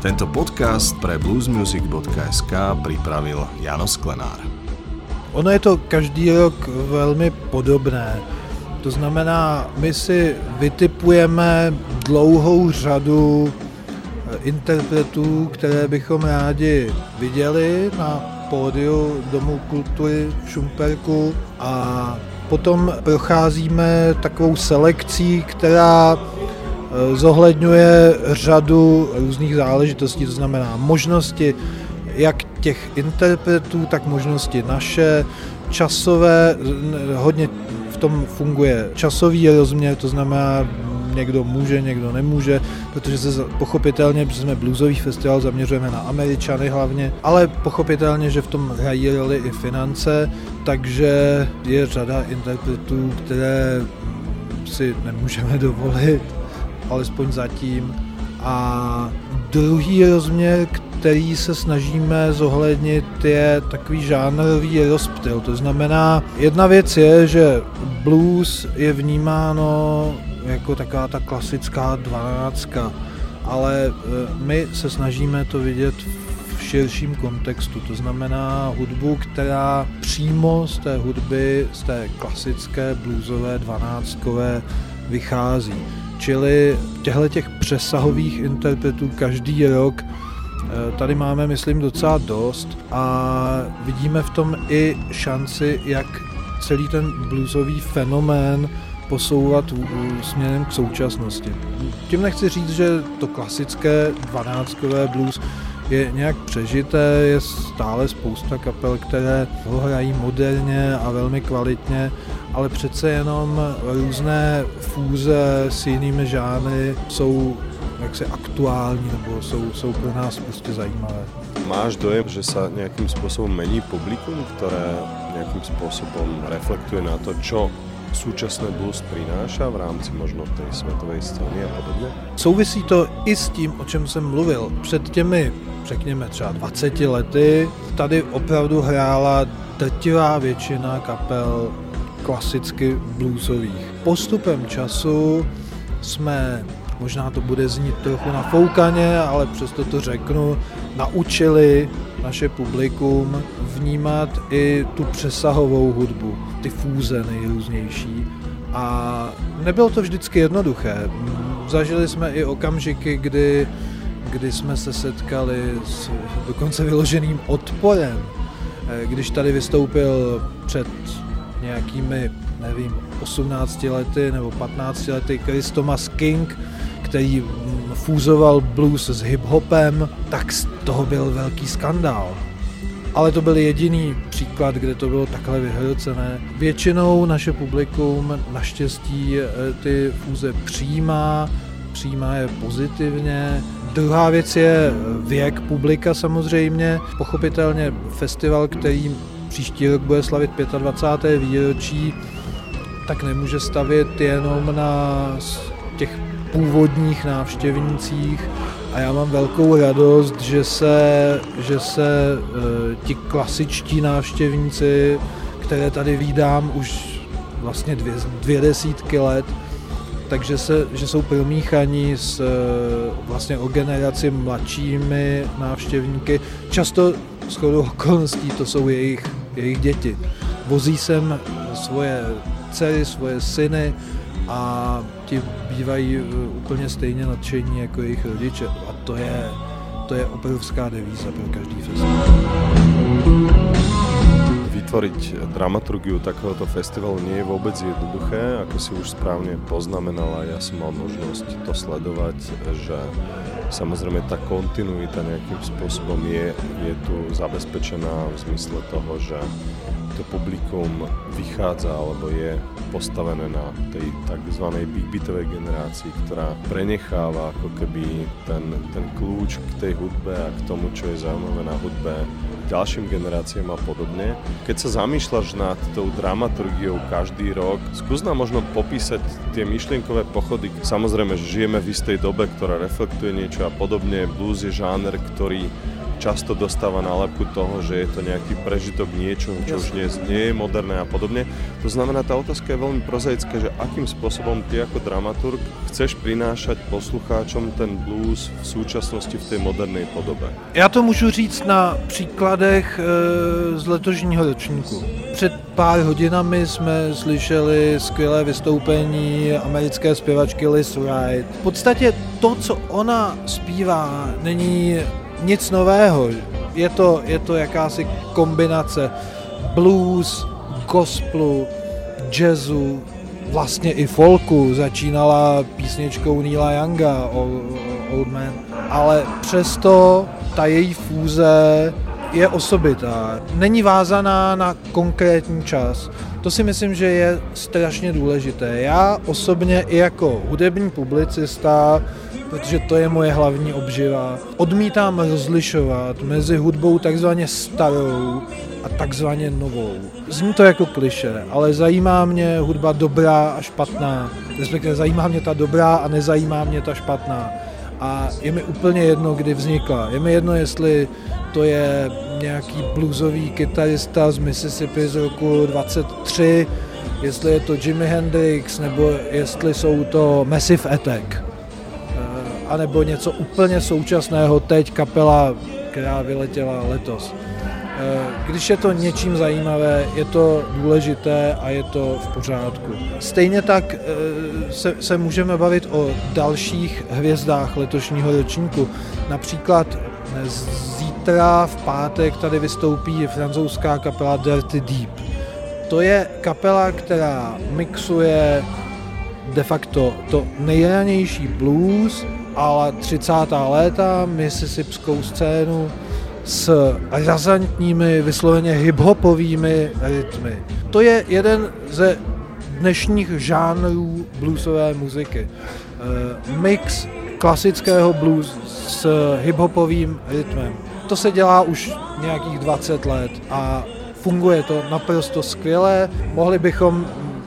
Tento podcast pre bluesmusic.sk připravil Jano Sklenár. Ono je to každý rok velmi podobné. To znamená, my si vytipujeme dlouhou řadu eh, interpretů, které bychom rádi viděli na pódiu Domu kultury v Šumperku a potom procházíme takovou selekcí, která zohledňuje řadu různých záležitostí, to znamená možnosti jak těch interpretů, tak možnosti naše, časové, hodně v tom funguje časový rozměr, to znamená někdo může, někdo nemůže, protože se pochopitelně, protože jsme bluesový festival, zaměřujeme na Američany hlavně, ale pochopitelně, že v tom hrají roli i finance, takže je řada interpretů, které si nemůžeme dovolit, alespoň zatím. A druhý rozměr, který se snažíme zohlednit, je takový žánrový rozptyl. To znamená, jedna věc je, že blues je vnímáno jako taková ta klasická dvanáctka, ale e, my se snažíme to vidět v širším kontextu, to znamená hudbu, která přímo z té hudby, z té klasické bluesové dvanáctkové vychází. Čili těchto těch přesahových interpretů každý rok e, tady máme, myslím, docela dost a vidíme v tom i šanci, jak celý ten bluesový fenomén posouvat směrem k současnosti. Tím nechci říct, že to klasické dvanáctkové blues je nějak přežité, je stále spousta kapel, které ho hrají moderně a velmi kvalitně, ale přece jenom různé fúze s jinými žánry jsou jaksi aktuální nebo jsou, jsou pro nás prostě zajímavé. Máš dojem, že se nějakým způsobem mení publikum, které nějakým způsobem reflektuje na to, čo súčasné blues prináša v rámci možno té světové scény a podobně? Souvisí to i s tím, o čem jsem mluvil. Před těmi, řekněme třeba 20 lety, tady opravdu hrála drtivá většina kapel klasicky bluesových. Postupem času jsme, možná to bude znít trochu nafoukaně, ale přesto to řeknu, naučili naše publikum vnímat i tu přesahovou hudbu, ty fúze nejrůznější. A nebylo to vždycky jednoduché. Zažili jsme i okamžiky, kdy, kdy jsme se setkali s dokonce vyloženým odporem. Když tady vystoupil před nějakými, nevím, 18 lety nebo 15 lety Chris Thomas King, který fúzoval blues s hip-hopem, tak z toho byl velký skandál. Ale to byl jediný příklad, kde to bylo takhle vyhrocené. Většinou naše publikum naštěstí eh, ty fúze přijímá, přijímá je pozitivně. Druhá věc je věk publika samozřejmě. Pochopitelně festival, který příští rok bude slavit 25. výročí, tak nemůže stavět jenom na těch původních návštěvnících a já mám velkou radost, že se, že se e, ti klasičtí návštěvníci, které tady vídám už vlastně dvě, dvě desítky let, takže se, že jsou promíchaní s e, vlastně o generaci mladšími návštěvníky. Často s chodou okolností to jsou jejich, jejich děti. Vozí sem svoje dcery, svoje syny, a ti bývají eh, úplně stejně nadšení jako jejich rodiče. A to je, to je obrovská devíza pro každý festival. Vytvoriť dramaturgiu takéhoto festivalu nie je vôbec jednoduché, ako si už správne poznamenala, ja som mal možnosť to sledovať, že samozrejme tá kontinuita nejakým spôsobom je, je tu zabezpečená v zmysle toho, že to publikum vychádza alebo je postavené na tej tzv. big beatovej generácii, ktorá prenecháva ako keby ten, ten kľúč k tej hudbe a k tomu, čo je zaujímavé na hudbe ďalším generáciám a podobne. Keď sa zamýšľaš nad tou dramaturgiou každý rok, skús nám možno popísať tie myšlienkové pochody. Samozrejme, že žijeme v istej dobe, ktorá reflektuje niečo a podobne. Blues je žáner, ktorý často dostáva nálepku toho, že je to nejaký prežitok niečoho, čo už nie, je moderné a podobne. To znamená, tá otázka je veľmi prozaická, že akým spôsobom ty ako dramaturg chceš prinášať poslucháčom ten blues v súčasnosti v tej modernej podobe? Já to můžu říct na příkladech e, z letošního ročníku. Před pár hodinami jsme slyšeli skvělé vystoupení americké zpěvačky Liz Wright. V podstatě to, co ona zpívá, není nic nového. Je to, je to jakási kombinace blues, gospelu, jazzu, vlastně i folku. Začínala písničkou Neila Younga, Old Man. Ale přesto ta její fúze je osobitá. Není vázaná na konkrétní čas. To si myslím, že je strašně důležité. Já osobně i jako hudební publicista protože to je moje hlavní obživa. Odmítám rozlišovat mezi hudbou takzvaně starou a takzvaně novou. Zní to jako kliše, ale zajímá mě hudba dobrá a špatná. Respektive zajímá mě ta dobrá a nezajímá mě ta špatná. A je mi úplně jedno, kdy vznikla. Je mi jedno, jestli to je nějaký bluesový kytarista z Mississippi z roku 23, jestli je to Jimi Hendrix, nebo jestli jsou to Massive Attack anebo něco úplně současného teď kapela, která vyletěla letos. Eh, když je to něčím zajímavé, je to důležité a je to v pořádku. Stejně tak eh, se, se můžeme bavit o dalších hvězdách letošního ročníku. Například zítra v pátek tady vystoupí francouzská kapela Dirty Deep. To je kapela, která mixuje de facto to nejranější blues ale 30. léta mississipskou scénu s razantními, vysloveně hiphopovými rytmy. To je jeden ze dnešních žánrů bluesové muziky. Eh, mix klasického blues s hiphopovým rytmem. To se dělá už nějakých 20 let a funguje to naprosto skvěle. Mohli bychom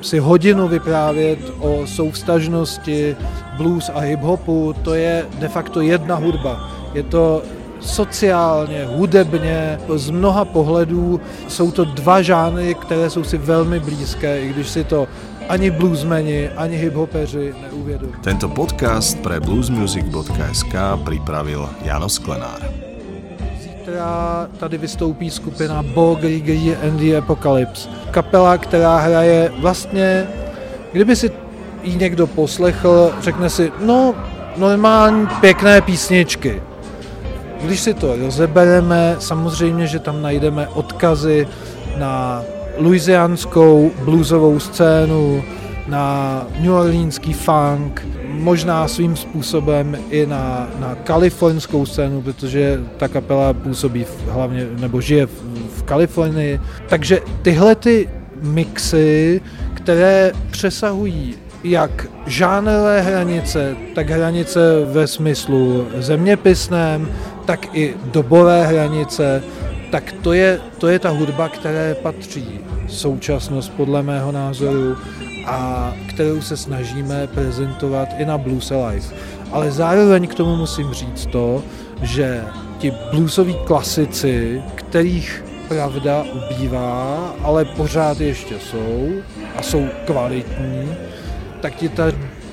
si hodinu vyprávět o souvstažnosti blues a hip-hopu, to je de facto jedna hudba. Je to sociálně, hudebně, z mnoha pohledů jsou to dva žánry, které jsou si velmi blízké, i když si to ani bluesmeni, ani hiphopeři neuvědomují. Tento podcast pre bluesmusic.sk připravil Jano Sklenár zítra tady vystoupí skupina Bo Grigri and the Apocalypse. Kapela, která hraje vlastně, kdyby si ji někdo poslechl, řekne si, no, normální pěkné písničky. Když si to rozebereme, samozřejmě, že tam najdeme odkazy na louisianskou bluesovou scénu, na New Orleanský funk, možná svým způsobem i na, na kalifornskou scénu, protože ta kapela působí v, hlavně, nebo žije v, v Kalifornii. Takže tyhle ty mixy, které přesahují jak žánrové hranice, tak hranice ve smyslu zeměpisném, tak i dobové hranice, tak to je, to je ta hudba, které patří současnost podle mého názoru a kterou se snažíme prezentovat i na Blues Alive. Ale zároveň k tomu musím říct to, že ti bluesoví klasici, kterých pravda ubývá, ale pořád ještě jsou a jsou kvalitní, tak ti ta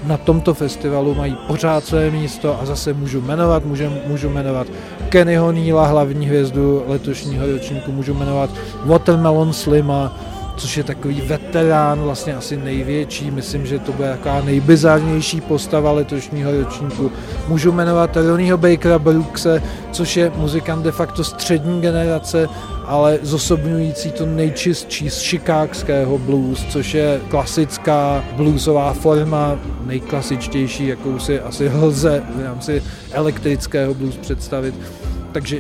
na tomto festivalu mají pořád své místo a zase můžu jmenovat, můžu, můžu jmenovat Kennyho Neela, hlavní hvězdu letošního ročníku, můžu jmenovat Watermelon Slima, což je takový veterán, vlastně asi největší, myslím, že to bude taková nejbizarnější postava letošního ročníku. Můžu jmenovat Ronnieho Bakera Brookse, což je muzikant de facto střední generace, ale zosobňující to nejčistší z chicagského blues, což je klasická bluesová forma, nejklasičtější, jakou si asi lze v rámci elektrického blues představit. Takže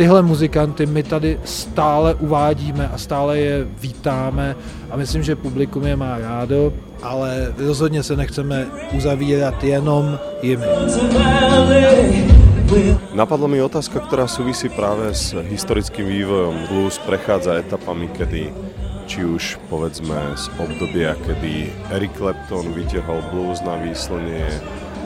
tyhle muzikanty my tady stále uvádíme a stále je vítáme a myslím, že publikum je má rádo, ale rozhodně se nechceme uzavírat jenom jimi. Napadla mi otázka, ktorá súvisí práve s historickým vývojom. Blues prechádza etapami, kedy či už povedzme z obdobia, kedy Eric Clapton vytiahol blues na výslnie,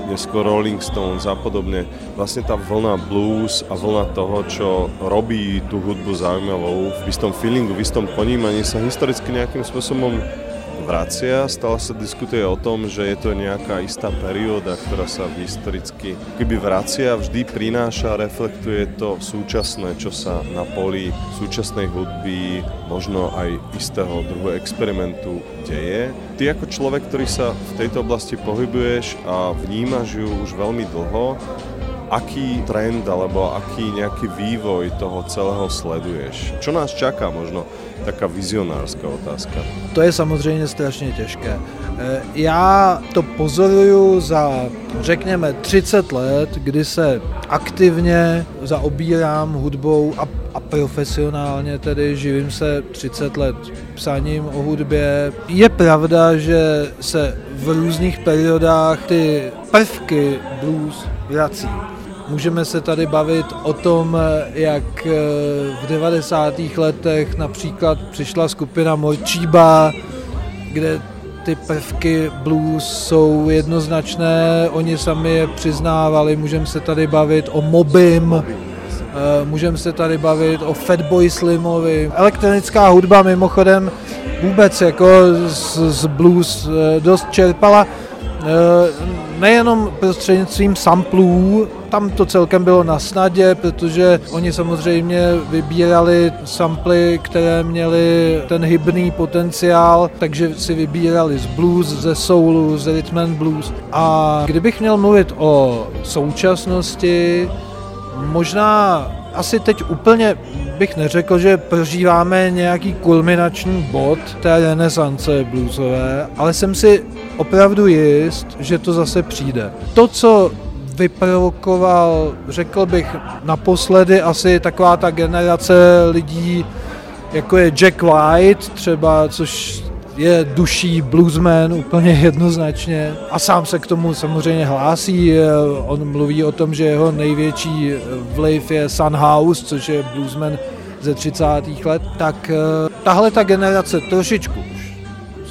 neskôr Rolling Stones a podobne. Vlastne tá vlna blues a vlna toho, čo robí tú hudbu zaujímavou, v istom feelingu, v istom ponímaní sa historicky nejakým spôsobom vracia. Stále sa diskutuje o tom, že je to nejaká istá perióda, ktorá sa historicky keby vracia, vždy prináša, reflektuje to súčasné, čo sa na poli súčasnej hudby, možno aj istého druhu experimentu deje. Ty ako človek, ktorý sa v tejto oblasti pohybuješ a vnímaš ju už veľmi dlho, aký trend alebo aký nejaký vývoj toho celého sleduješ? Čo nás čaká možno taká vizionářská otázka. To je samozřejmě strašně těžké. E, já to pozoruju za, řekněme, 30 let, kdy se aktivně zaobírám hudbou a, a profesionálně tedy živím se 30 let psaním o hudbě. Je pravda, že se v různých periodách ty prvky blues vrací. Můžeme se tady bavit o tom, jak eh, v 90. letech například přišla skupina Morčíba, kde ty prvky blues jsou jednoznačné, oni sami je přiznávali, můžeme se tady bavit o Mobim, eh, můžeme se tady bavit o Fatboy Slimovi. Elektronická hudba mimochodem vůbec jako z, z blues eh, dost čerpala nejenom prostřednictvím samplů, tam to celkem bylo na snadě, protože oni samozřejmě vybírali samply, které měly ten hybný potenciál, takže si vybírali z blues, ze soulu, z rhythm and blues. A kdybych měl mluvit o současnosti, možná asi teď úplně bych neřekl, že prožíváme nějaký kulminační bod té renesance bluesové, ale jsem si opravdu jist, že to zase přijde. To, co vyprovokoval, řekl bych, naposledy asi taková ta generace lidí, jako je Jack White třeba, což je duší bluesman úplně jednoznačně a sám se k tomu samozřejmě hlásí. On mluví o tom, že jeho největší vliv je Sunhouse, což je bluesman ze 30. let. Tak eh, tahle ta generace trošičku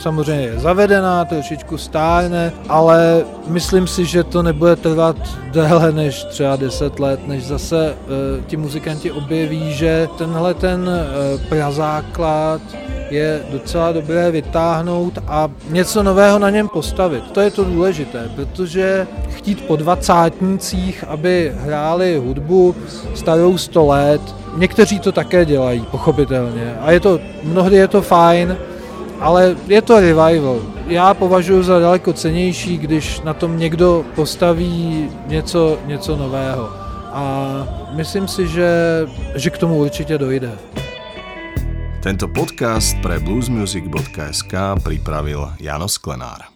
samozřejmě je zavedená, trošičku stárne, ale myslím si, že to nebude trvat déle než třeba 10 let, než zase uh, ti muzikanti objeví, že tenhle ten uh, prazáklad je docela dobré vytáhnout a něco nového na něm postavit. To je to důležité, protože chtít po dvacátnících, aby hráli hudbu starou 100 let, někteří to také dělají, pochopitelně. A je to, mnohdy je to fajn, ale je to revival. Já považuji za daleko cenější, když na tom někdo postaví něco, něco nového. A myslím si, že, že k tomu určitě dojde. Tento podcast pre bluesmusic.sk pripravil Jano Sklenár.